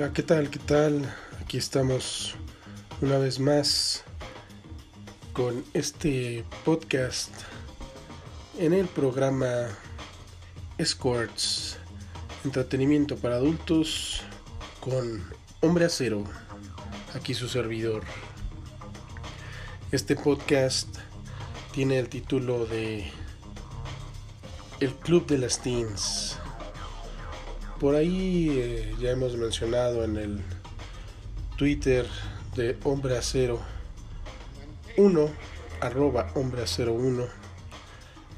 Hola, ¿qué tal? ¿Qué tal? Aquí estamos una vez más con este podcast en el programa Escorts, entretenimiento para adultos con Hombre Acero, aquí su servidor. Este podcast tiene el título de El Club de las Teens. Por ahí eh, ya hemos mencionado en el Twitter de Hombre Acero 1, arroba Hombre Acero 1,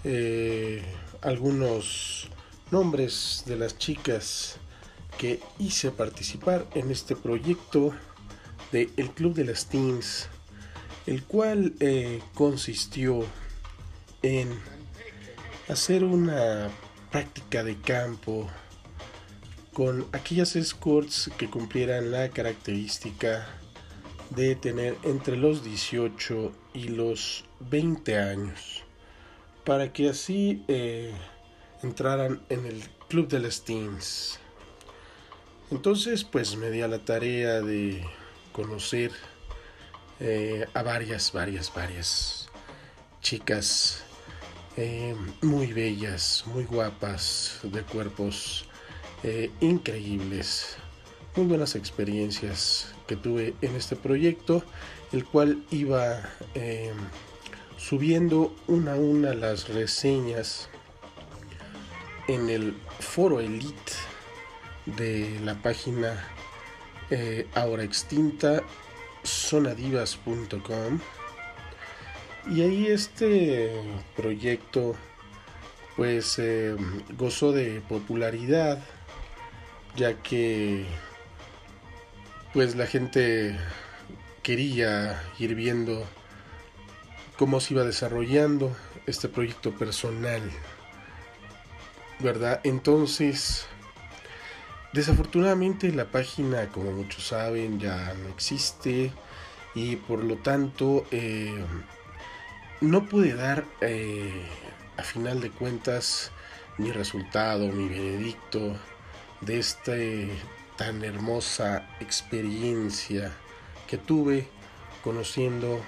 eh, algunos nombres de las chicas que hice participar en este proyecto de El Club de las Teens el cual eh, consistió en hacer una práctica de campo con aquellas escorts que cumplieran la característica de tener entre los 18 y los 20 años para que así eh, entraran en el club de las teens. Entonces pues me di a la tarea de conocer eh, a varias, varias, varias chicas eh, muy bellas, muy guapas, de cuerpos eh, increíbles. Muy buenas experiencias que tuve en este proyecto, el cual iba subiendo una a una las reseñas en el foro elite de la página ahora extinta sonadivas.com y ahí este proyecto pues eh, gozó de popularidad ya que pues la gente quería ir viendo cómo se iba desarrollando este proyecto personal verdad entonces Desafortunadamente la página, como muchos saben, ya no existe y por lo tanto eh, no pude dar eh, a final de cuentas mi resultado, mi veredicto de esta tan hermosa experiencia que tuve conociendo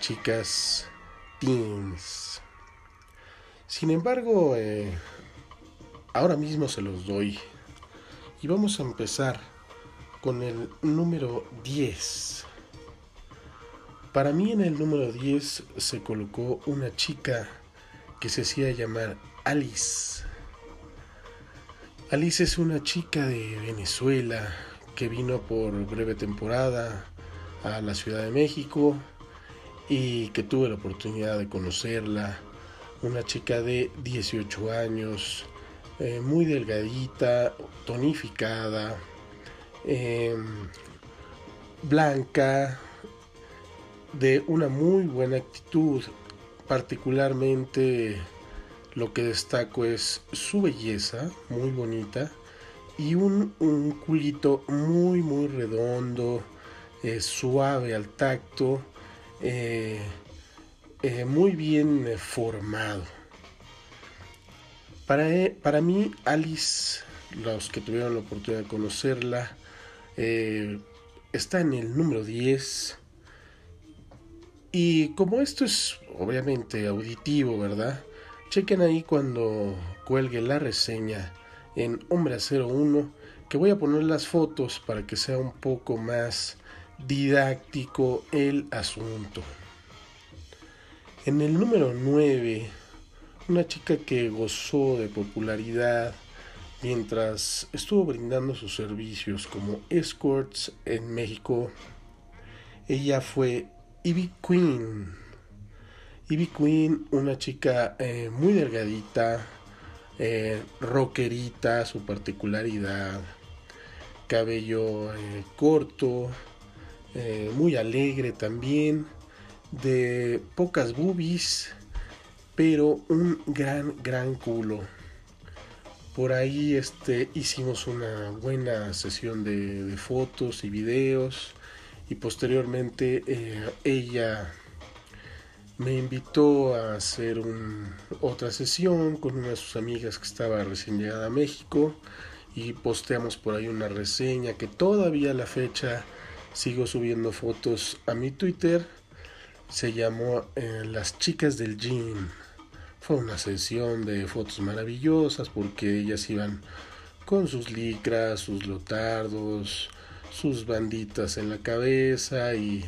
chicas teens. Sin embargo, eh, ahora mismo se los doy y vamos a empezar con el número 10. Para mí en el número 10 se colocó una chica que se hacía llamar Alice. Alice es una chica de Venezuela que vino por breve temporada a la Ciudad de México y que tuve la oportunidad de conocerla. Una chica de 18 años, eh, muy delgadita, tonificada, em, blanca, de una muy buena actitud. Particularmente lo que destaco es su belleza, muy bonita, y un, culito muy, muy redondo, eh, suave al tacto, eh, muy bien formado. Para, para mí, Alice, los que tuvieron la oportunidad de conocerla, eh, está en el número 10. Y como esto es obviamente auditivo, ¿verdad? Chequen ahí cuando cuelgue la reseña en Hombre 01, que voy a poner las fotos para que sea un poco más didáctico el asunto. En el número 9 una chica que gozó de popularidad mientras estuvo brindando sus servicios como escorts en México. Ella fue Ivy Queen. Ivy Queen, una chica eh, muy delgadita, eh, rockerita, su particularidad, cabello eh, corto, muy alegre también, de pocas boobies pero un gran, gran culo. Por ahí este, hicimos una buena sesión de, fotos y videos y posteriormente ella me invitó a hacer otra sesión con una de sus amigas que estaba recién llegada a México y posteamos por ahí una reseña que todavía a la fecha sigo subiendo fotos a mi Twitter. Se llamó eh, Las chicas del gym. Fue una sesión de fotos maravillosas porque ellas iban con sus licras, sus lotardos, sus banditas en la cabeza y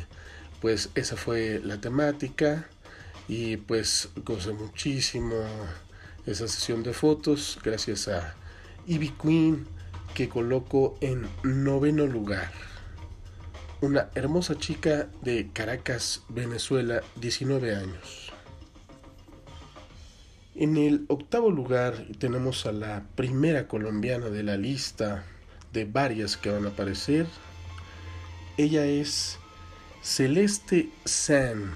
pues esa fue la temática y pues gocé muchísimo esa sesión de fotos gracias a Ivy Queen que coloco en noveno lugar. Una hermosa chica de Caracas, Venezuela, 19 años. En el octavo lugar tenemos a la primera colombiana de la lista de varias que van a aparecer. Ella es Celeste San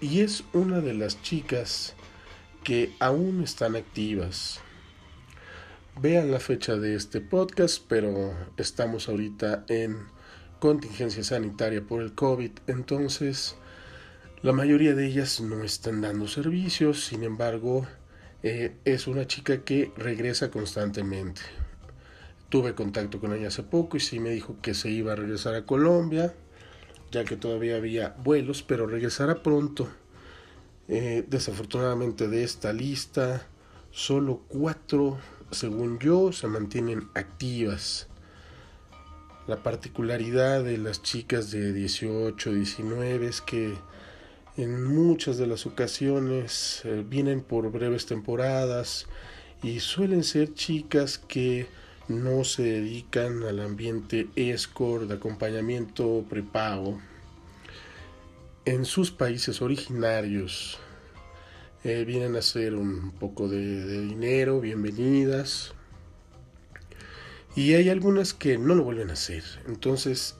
y es una de las chicas que aún están activas. Vean la fecha de este podcast, pero estamos ahorita en contingencia sanitaria por el COVID, entonces la mayoría de ellas no están dando servicios, sin embargo, eh, es una chica que regresa constantemente. Tuve contacto con ella hace poco y sí me dijo que se iba a regresar a Colombia, ya que todavía había vuelos, pero regresará pronto. Eh, desafortunadamente de esta lista, solo cuatro, según yo, se mantienen activas. La particularidad de las chicas de 18, 19 es que en muchas de las ocasiones eh, vienen por breves temporadas y suelen ser chicas que no se dedican al ambiente escort de acompañamiento prepago en sus países originarios eh, vienen a hacer un poco de, dinero, bienvenidas. Y hay algunas que no lo vuelven a hacer. Entonces,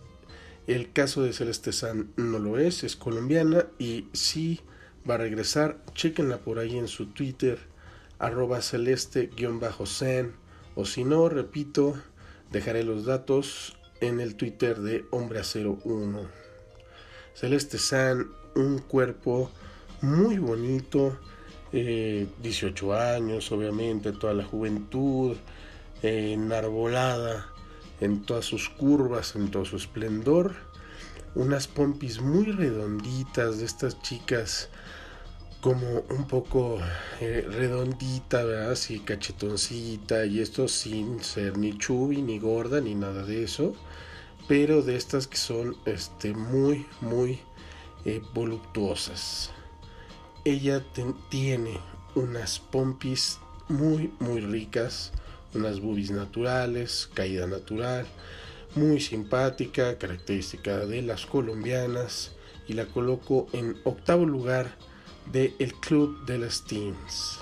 el caso de Celeste San no lo es, es colombiana y sí va a regresar. Chequenla por ahí en su Twitter, arroba celeste-san. O si no, repito, dejaré los datos en el Twitter de Hombre 01. Celeste San, un cuerpo muy bonito, 18 eh, años, obviamente, toda la juventud, eh, enarbolada en todas sus curvas, en todo su esplendor, unas pompis muy redonditas de estas chicas como un poco eh, redondita, ¿verdad? Así cachetoncita y esto sin ser ni chubby ni gorda ni nada de eso pero de estas que son este, muy, muy eh, voluptuosas. Ella tiene unas pompis muy, muy ricas, unas boobies naturales, caída natural, muy simpática, característica de las colombianas, y la coloco en octavo lugar del el Club de las Teens.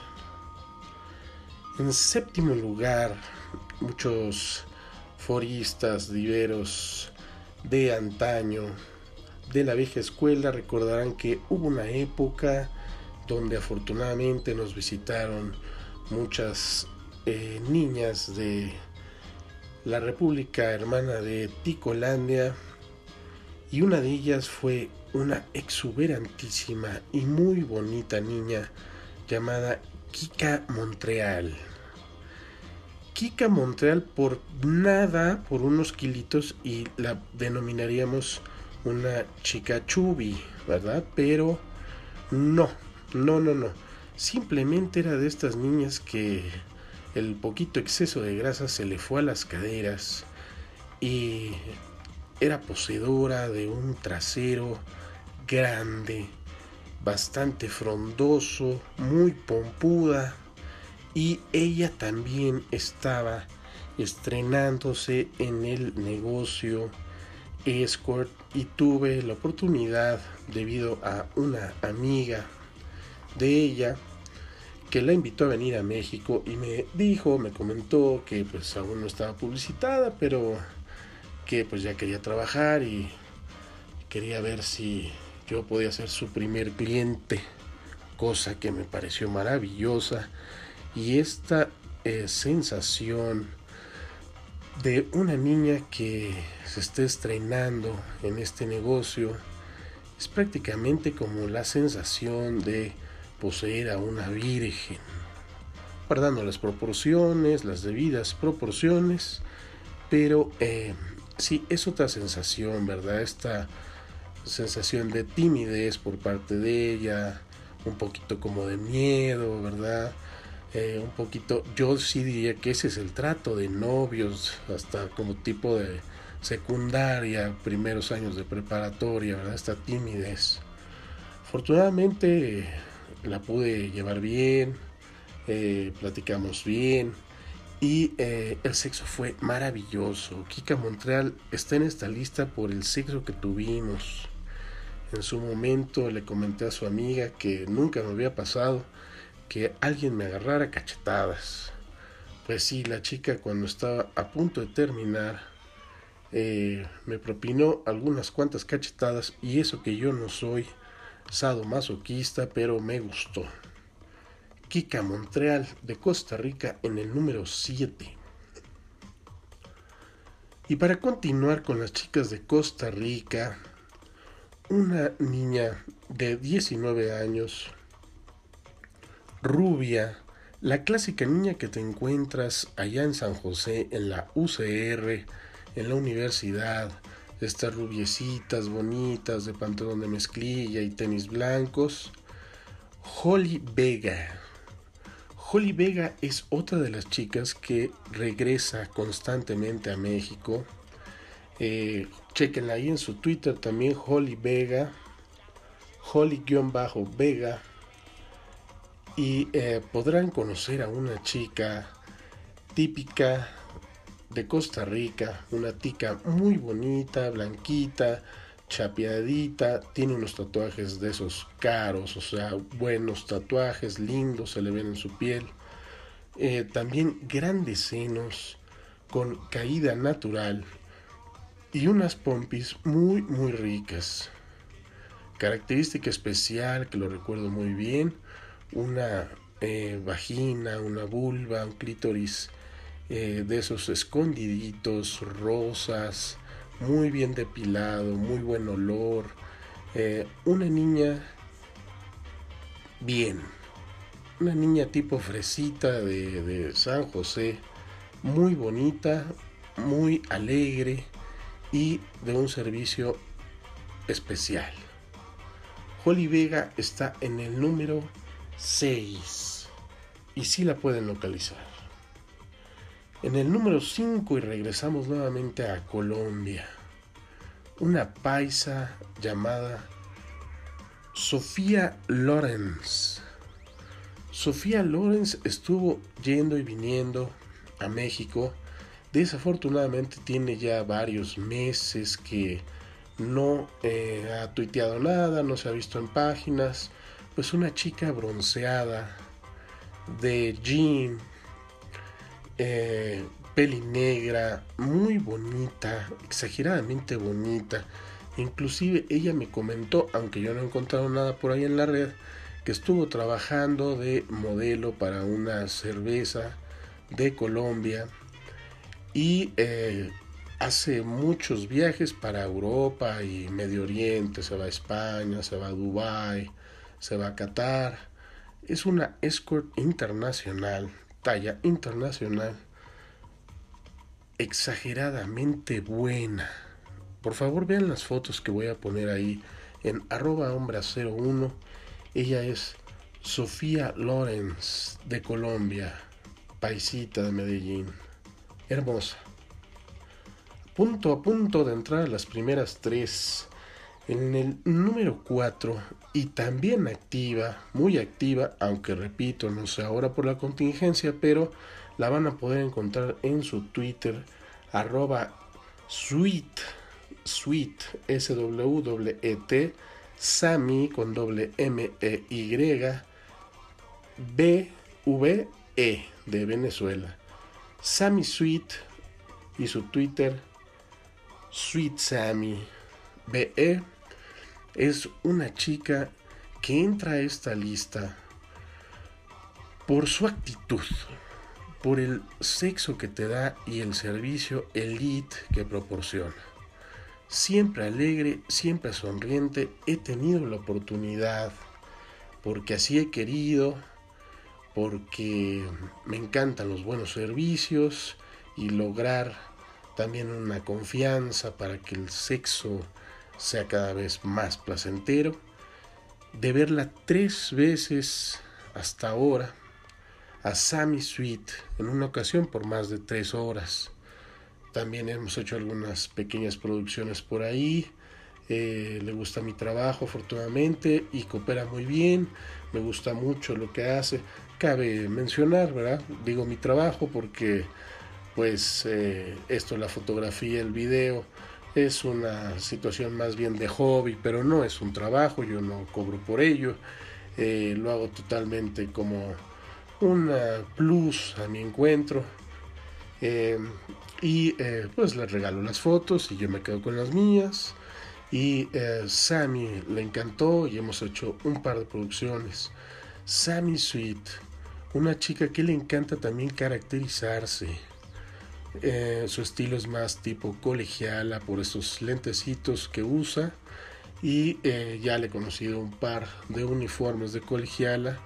En séptimo lugar, muchos foristas, diveros de antaño, de la vieja escuela, recordarán que hubo una época donde afortunadamente nos visitaron muchas eh, niñas de la República Hermana de Ticolandia y una de ellas fue una exuberantísima y muy bonita niña llamada Kika Montreal. Kika Montreal por nada, por unos kilitos y la denominaríamos una chica chubby, ¿verdad? Pero no, no, no, no. Simplemente era de estas niñas que el poquito exceso de grasa se le fue a las caderas y era poseedora de un trasero grande, bastante frondoso, muy pompuda, y ella también estaba estrenándose en el negocio escort y tuve la oportunidad debido a una amiga de ella que la invitó a venir a México y me dijo, me comentó que pues aún no estaba publicitada, pero que pues ya quería trabajar y quería ver si yo podía ser su primer cliente, cosa que me pareció maravillosa y esta eh, sensación de una niña que se esté estrenando en este negocio es prácticamente como la sensación de poseer a una virgen. guardando las proporciones, las debidas proporciones, pero eh, sí es otra sensación, ¿verdad? Esta sensación de timidez por parte de ella, un poquito como de miedo, ¿verdad? Eh, un poquito, yo sí diría que ese es el trato de novios, hasta como tipo de secundaria, primeros años de preparatoria, ¿verdad? Esta timidez. Afortunadamente la pude llevar bien, eh, platicamos bien y eh, el sexo fue maravilloso. Kika Montreal está en esta lista por el sexo que tuvimos. En su momento le comenté a su amiga que nunca me había pasado que alguien me agarrara cachetadas. Pues sí, la chica cuando estaba a punto de terminar eh, me propinó algunas cuantas cachetadas y eso que yo no soy masoquista, pero me gustó. Kika Montreal de Costa Rica en el número 7. Y para continuar con las chicas de Costa Rica, una niña de 19 años, rubia, la clásica niña que te encuentras allá en San José, en la UCR, en la universidad, estas rubiecitas bonitas de pantalón de mezclilla y tenis blancos, Holly Vega. Holly Vega es otra de las chicas que regresa constantemente a México eh, chequenla ahí en su Twitter también, Holly Vega, Holly-Vega. Y eh, podrán conocer a una chica típica de Costa Rica, una tica muy bonita, blanquita, chapeadita, tiene unos tatuajes de esos caros, o sea, buenos tatuajes, lindos, se le ven en su piel. Eh, también grandes senos con caída natural y unas pompis muy muy ricas. Característica especial que lo recuerdo muy bien, una eh, vagina, una vulva, un clítoris eh, de esos escondiditos, rosas, muy bien depilado, muy buen olor, eh, una niña bien, una niña tipo fresita de, San José, muy bonita, muy alegre, y de un servicio especial. Holly Vega está en el número 6 y sí la pueden localizar. En el número 5 y regresamos nuevamente a Colombia. Una paisa llamada Sofía Lorenz. Sofía Lorenz estuvo yendo y viniendo a México Desafortunadamente tiene ya varios meses que no eh, ha tuiteado nada, no se ha visto en páginas. Pues una chica bronceada de jean, eh, peli negra, muy bonita, exageradamente bonita. Inclusive ella me comentó, aunque yo no he encontrado nada por ahí en la red, que estuvo trabajando de modelo para una cerveza de Colombia y eh, hace muchos viajes para Europa y Medio Oriente, se va a España, se va a Dubái, se va a Qatar. Es una escort internacional, talla internacional, exageradamente buena. Por favor vean las fotos que voy a poner ahí en arroba hombre 01. Ella es Sofía Lorenz de Colombia, paisita de Medellín hermosa. Punto a punto de entrar a las primeras tres. En el número 4 y también activa, muy activa, aunque repito, no sé ahora por la contingencia, pero la van a poder encontrar en su Twitter, arroba sweet, sweet, S-W-E-T, Sami con doble M-E-Y, B-V-E de Venezuela. Sammy Sweet y su Twitter Sweet Sammy BE es una chica que entra a esta lista por su actitud, por el sexo que te da y el servicio elite que proporciona. Siempre alegre, siempre sonriente, he tenido la oportunidad, porque así he querido, porque me encantan los buenos servicios y lograr también una confianza para que el sexo sea cada vez más placentero. De verla tres veces hasta ahora a Sammy Sweet en una ocasión por más de tres horas. También hemos hecho algunas pequeñas producciones por ahí. Eh, le gusta mi trabajo afortunadamente y coopera muy bien. Me gusta mucho lo que hace. Cabe mencionar, ¿verdad? Digo mi trabajo porque pues eh, esto, la fotografía, el video, es una situación más bien de hobby, pero no es un trabajo, yo no cobro por ello. Eh, lo hago totalmente como una plus a mi encuentro. y pues le regalo las fotos y yo me quedo con las mías. Y eh, Sammy le encantó y hemos hecho un par de producciones. Sammy Sweet, una chica que le encanta también caracterizarse. Eh, su estilo es más tipo colegiala por esos lentecitos que usa. Y eh, ya le he conocido un par de uniformes de colegiala.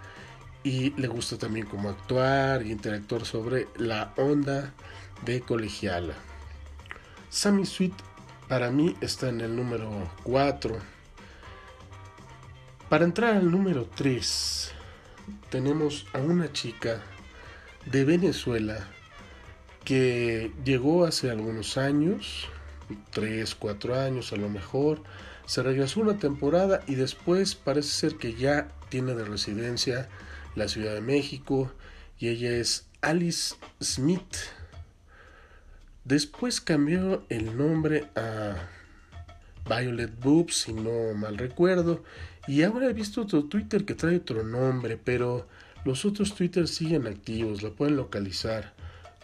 Y le gusta también como actuar y interactuar sobre la onda de colegiala. Sammy Sweet para mí está en el número 4. Para entrar al número 3, tenemos a una chica de Venezuela que llegó hace algunos años, 3, 4 años a lo mejor, se regresó una temporada y después parece ser que ya tiene de residencia la Ciudad de México y ella es Alice Smith. Después cambió el nombre a Violet Boobs, si no mal recuerdo. Y ahora he visto otro Twitter que trae otro nombre, pero los otros Twitter siguen activos, lo pueden localizar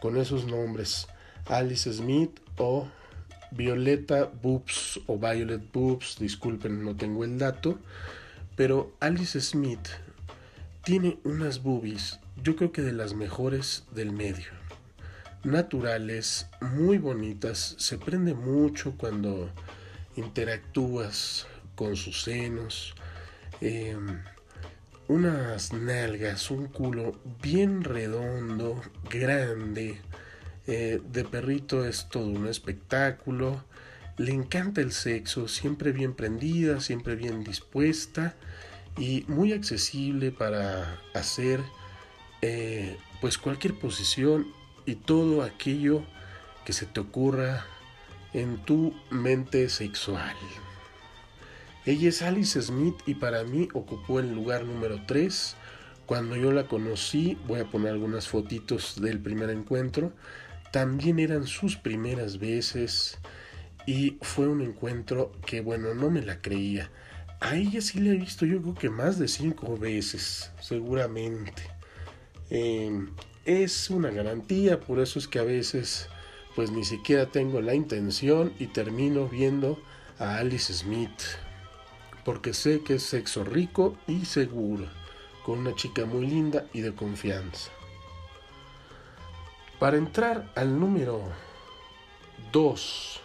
con esos nombres. Alice Smith o Violeta Boobs o Violet Boobs, disculpen, no tengo el dato. Pero Alice Smith tiene unas boobies, yo creo que de las mejores del medio naturales, muy bonitas. Se prende mucho cuando interactúas con sus senos. Em, unas nalgas, un culo bien redondo, grande. Eh, de perrito es todo un espectáculo. Le encanta el sexo, siempre bien prendida, siempre bien dispuesta y muy accesible para hacer eh, pues cualquier posición y todo aquello que se te ocurra en tu mente sexual. Ella es Alice Smith y para mí ocupó el lugar número 3. Cuando yo la conocí, voy a poner algunas fotitos del primer encuentro, también eran sus primeras veces y fue un encuentro que bueno, no me la creía. A ella sí la he visto yo creo que más de cinco veces, seguramente. Eh, es una garantía, por eso es que a veces pues ni siquiera tengo la intención y termino viendo a Alice Smith, porque sé que es sexo rico y seguro, con una chica muy linda y de confianza. Para entrar al número 2,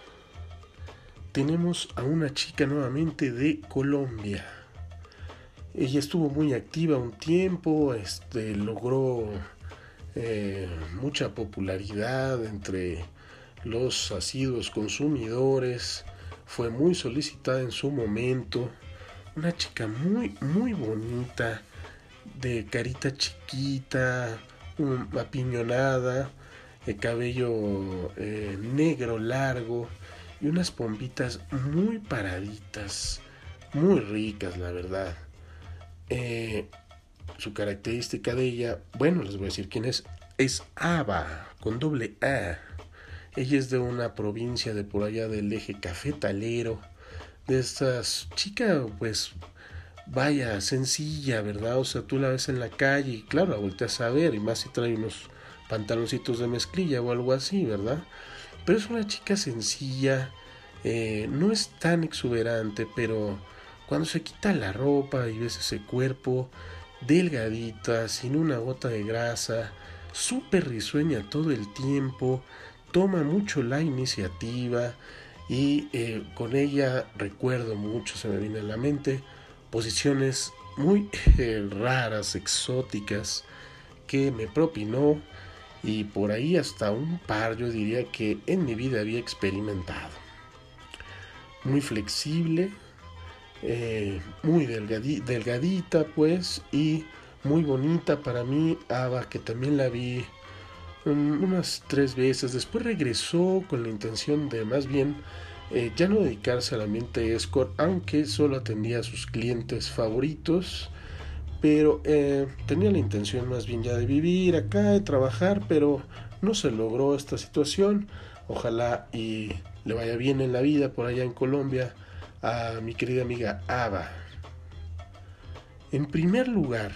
tenemos a una chica nuevamente de Colombia. Ella estuvo muy activa un tiempo, este, logró eh, mucha popularidad entre los asiduos consumidores, fue muy solicitada en su momento, una chica muy, muy bonita, de carita chiquita, apiñonada, de cabello eh, negro largo y unas pompitas muy paraditas, muy ricas, la verdad. Eh, su característica de ella, bueno, les voy a decir quién es, es Ava, con doble A. Ella es de una provincia de por allá del eje cafetalero, de estas chicas, pues, vaya, sencilla, ¿verdad? O sea, tú la ves en la calle y claro, la volteas a ver, y más si trae unos pantaloncitos de mezclilla o algo así, ¿verdad? Pero es una chica sencilla, eh, no es tan exuberante, pero cuando se quita la ropa y ves ese cuerpo, delgadita, sin una gota de grasa, súper risueña todo el tiempo, toma mucho la iniciativa y eh, con ella recuerdo mucho, se me viene a la mente, posiciones muy eh, raras, exóticas, que me propinó y por ahí hasta un par yo diría que en mi vida había experimentado. Muy flexible, eh, muy delgadita pues y muy bonita para mí, Ava, que también la vi unas tres veces. Después regresó con la intención de más bien eh, ya no dedicarse al ambiente escort, aunque solo atendía a sus clientes favoritos. Pero eh, tenía la intención más bien ya de vivir acá, de trabajar, pero no se logró esta situación. Ojalá y le vaya bien en la vida por allá en Colombia a mi querida amiga Ava. En primer lugar,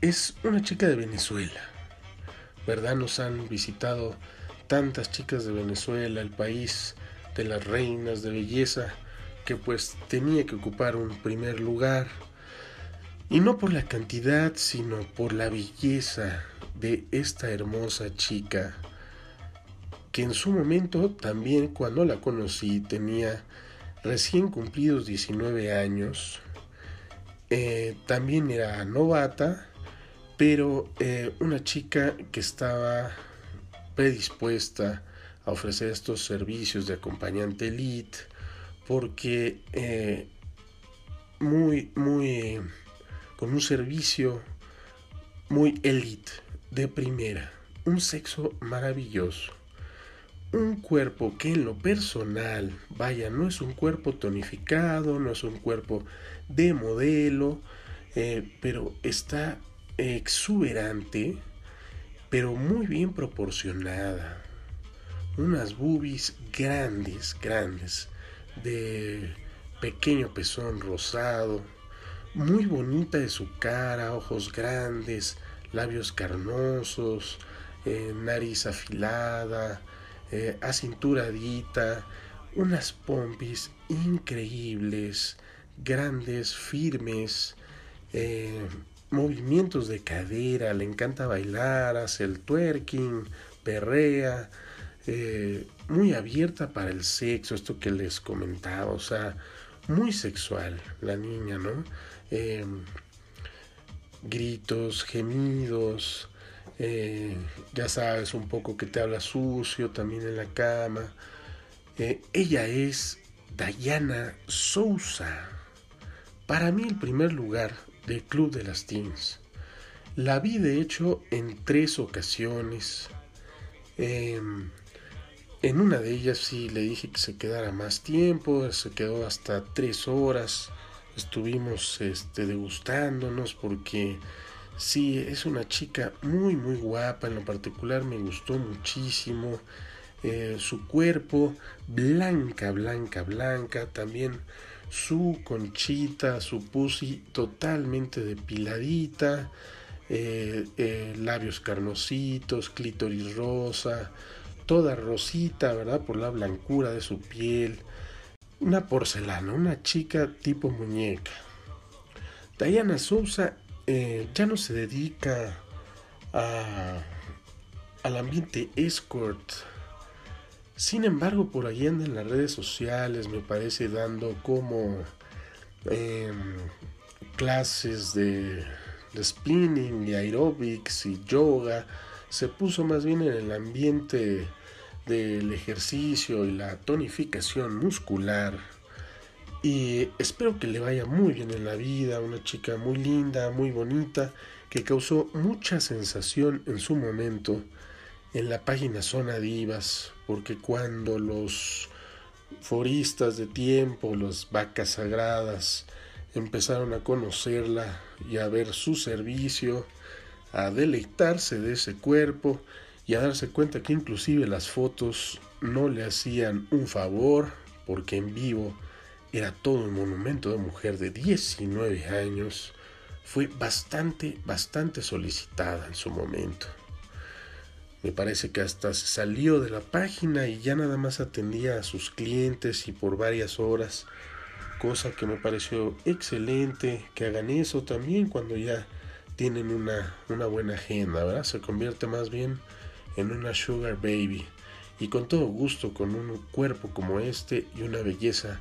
es una chica de Venezuela. ¿Verdad? Nos han visitado tantas chicas de Venezuela, el país de las reinas de belleza, que pues tenía que ocupar un primer lugar. Y no por la cantidad, sino por la belleza de esta hermosa chica, que en su momento también cuando la conocí tenía recién cumplidos 19 años, eh, también era novata, pero eh, una chica que estaba predispuesta a ofrecer estos servicios de acompañante elite porque eh, muy muy con un servicio muy elite de primera un sexo maravilloso un cuerpo que en lo personal vaya no es un cuerpo tonificado no es un cuerpo de modelo eh, pero está exuberante, pero muy bien proporcionada. Unas boobies grandes, grandes, de pequeño pezón rosado, muy bonita de su cara, ojos grandes, labios carnosos, eh, nariz afilada, eh, acinturadita, unas pompis increíbles, grandes, firmes, eh, movimientos de cadera, le encanta bailar, hace el twerking, perrea, eh, muy abierta para el sexo, esto que les comentaba, o sea, muy sexual la niña, ¿no? Em, gritos, gemidos, eh, ya sabes, un poco que te habla sucio también en la cama. Eh, ella es Diana Sousa. Para mí el primer lugar del Club de las Teens. La vi de hecho en tres ocasiones. Em, en una de ellas sí le dije que se quedara más tiempo, se quedó hasta tres horas. Estuvimos este, degustándonos porque sí, es una chica muy muy guapa, en lo particular me gustó muchísimo. Eh, su cuerpo blanca, blanca, blanca, también su conchita, su pussy totalmente depiladita, eh, eh, labios carnositos, clítoris rosa, toda rosita, ¿verdad? Por la blancura de su piel. Una porcelana, una chica tipo muñeca. Diana Sousa eh, ya no se dedica a, al ambiente escort sin embargo, por ahí anda en las redes sociales, me parece, dando como em, clases de, de spinning y aerobics y yoga. Se puso más bien en el ambiente del ejercicio y la tonificación muscular. Y espero que le vaya muy bien en la vida, una chica muy linda, muy bonita, que causó mucha sensación en su momento en la página Zona Divas, porque cuando los foristas de tiempo, las vacas sagradas, empezaron a conocerla y a ver su servicio, a deleitarse de ese cuerpo y a darse cuenta que inclusive las fotos no le hacían un favor, porque en vivo era todo un monumento de mujer de 19 años, fue bastante, bastante solicitada en su momento. Me parece que hasta se salió de la página y ya nada más atendía a sus clientes y por varias horas, cosa que me pareció excelente que hagan eso también cuando ya tienen una, una buena agenda, ¿verdad? Se convierte más bien en una sugar baby y con todo gusto con un cuerpo como este y una belleza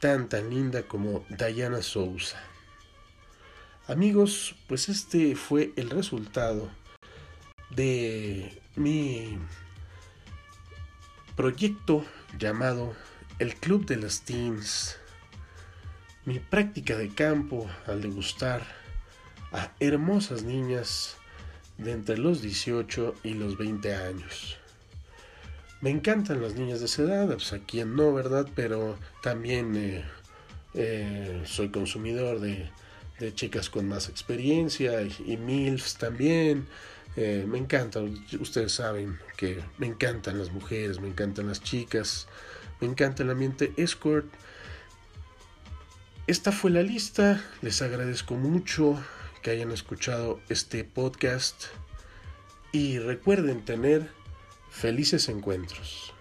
tan tan linda como Diana Sousa. Amigos, pues este fue el resultado de mi proyecto llamado el Club de las Teens. Mi práctica de campo al degustar a hermosas niñas de entre los 18 y los 20 años. Me encantan las niñas de esa edad, pues a quien no, ¿verdad? Pero también eh, eh, soy consumidor de, chicas con más experiencia y, MILFs también. Eh, me encanta, ustedes saben que me encantan las mujeres, me encantan las chicas, me encanta el ambiente escort. Esta fue la lista, les agradezco mucho que hayan escuchado este podcast y recuerden tener felices encuentros.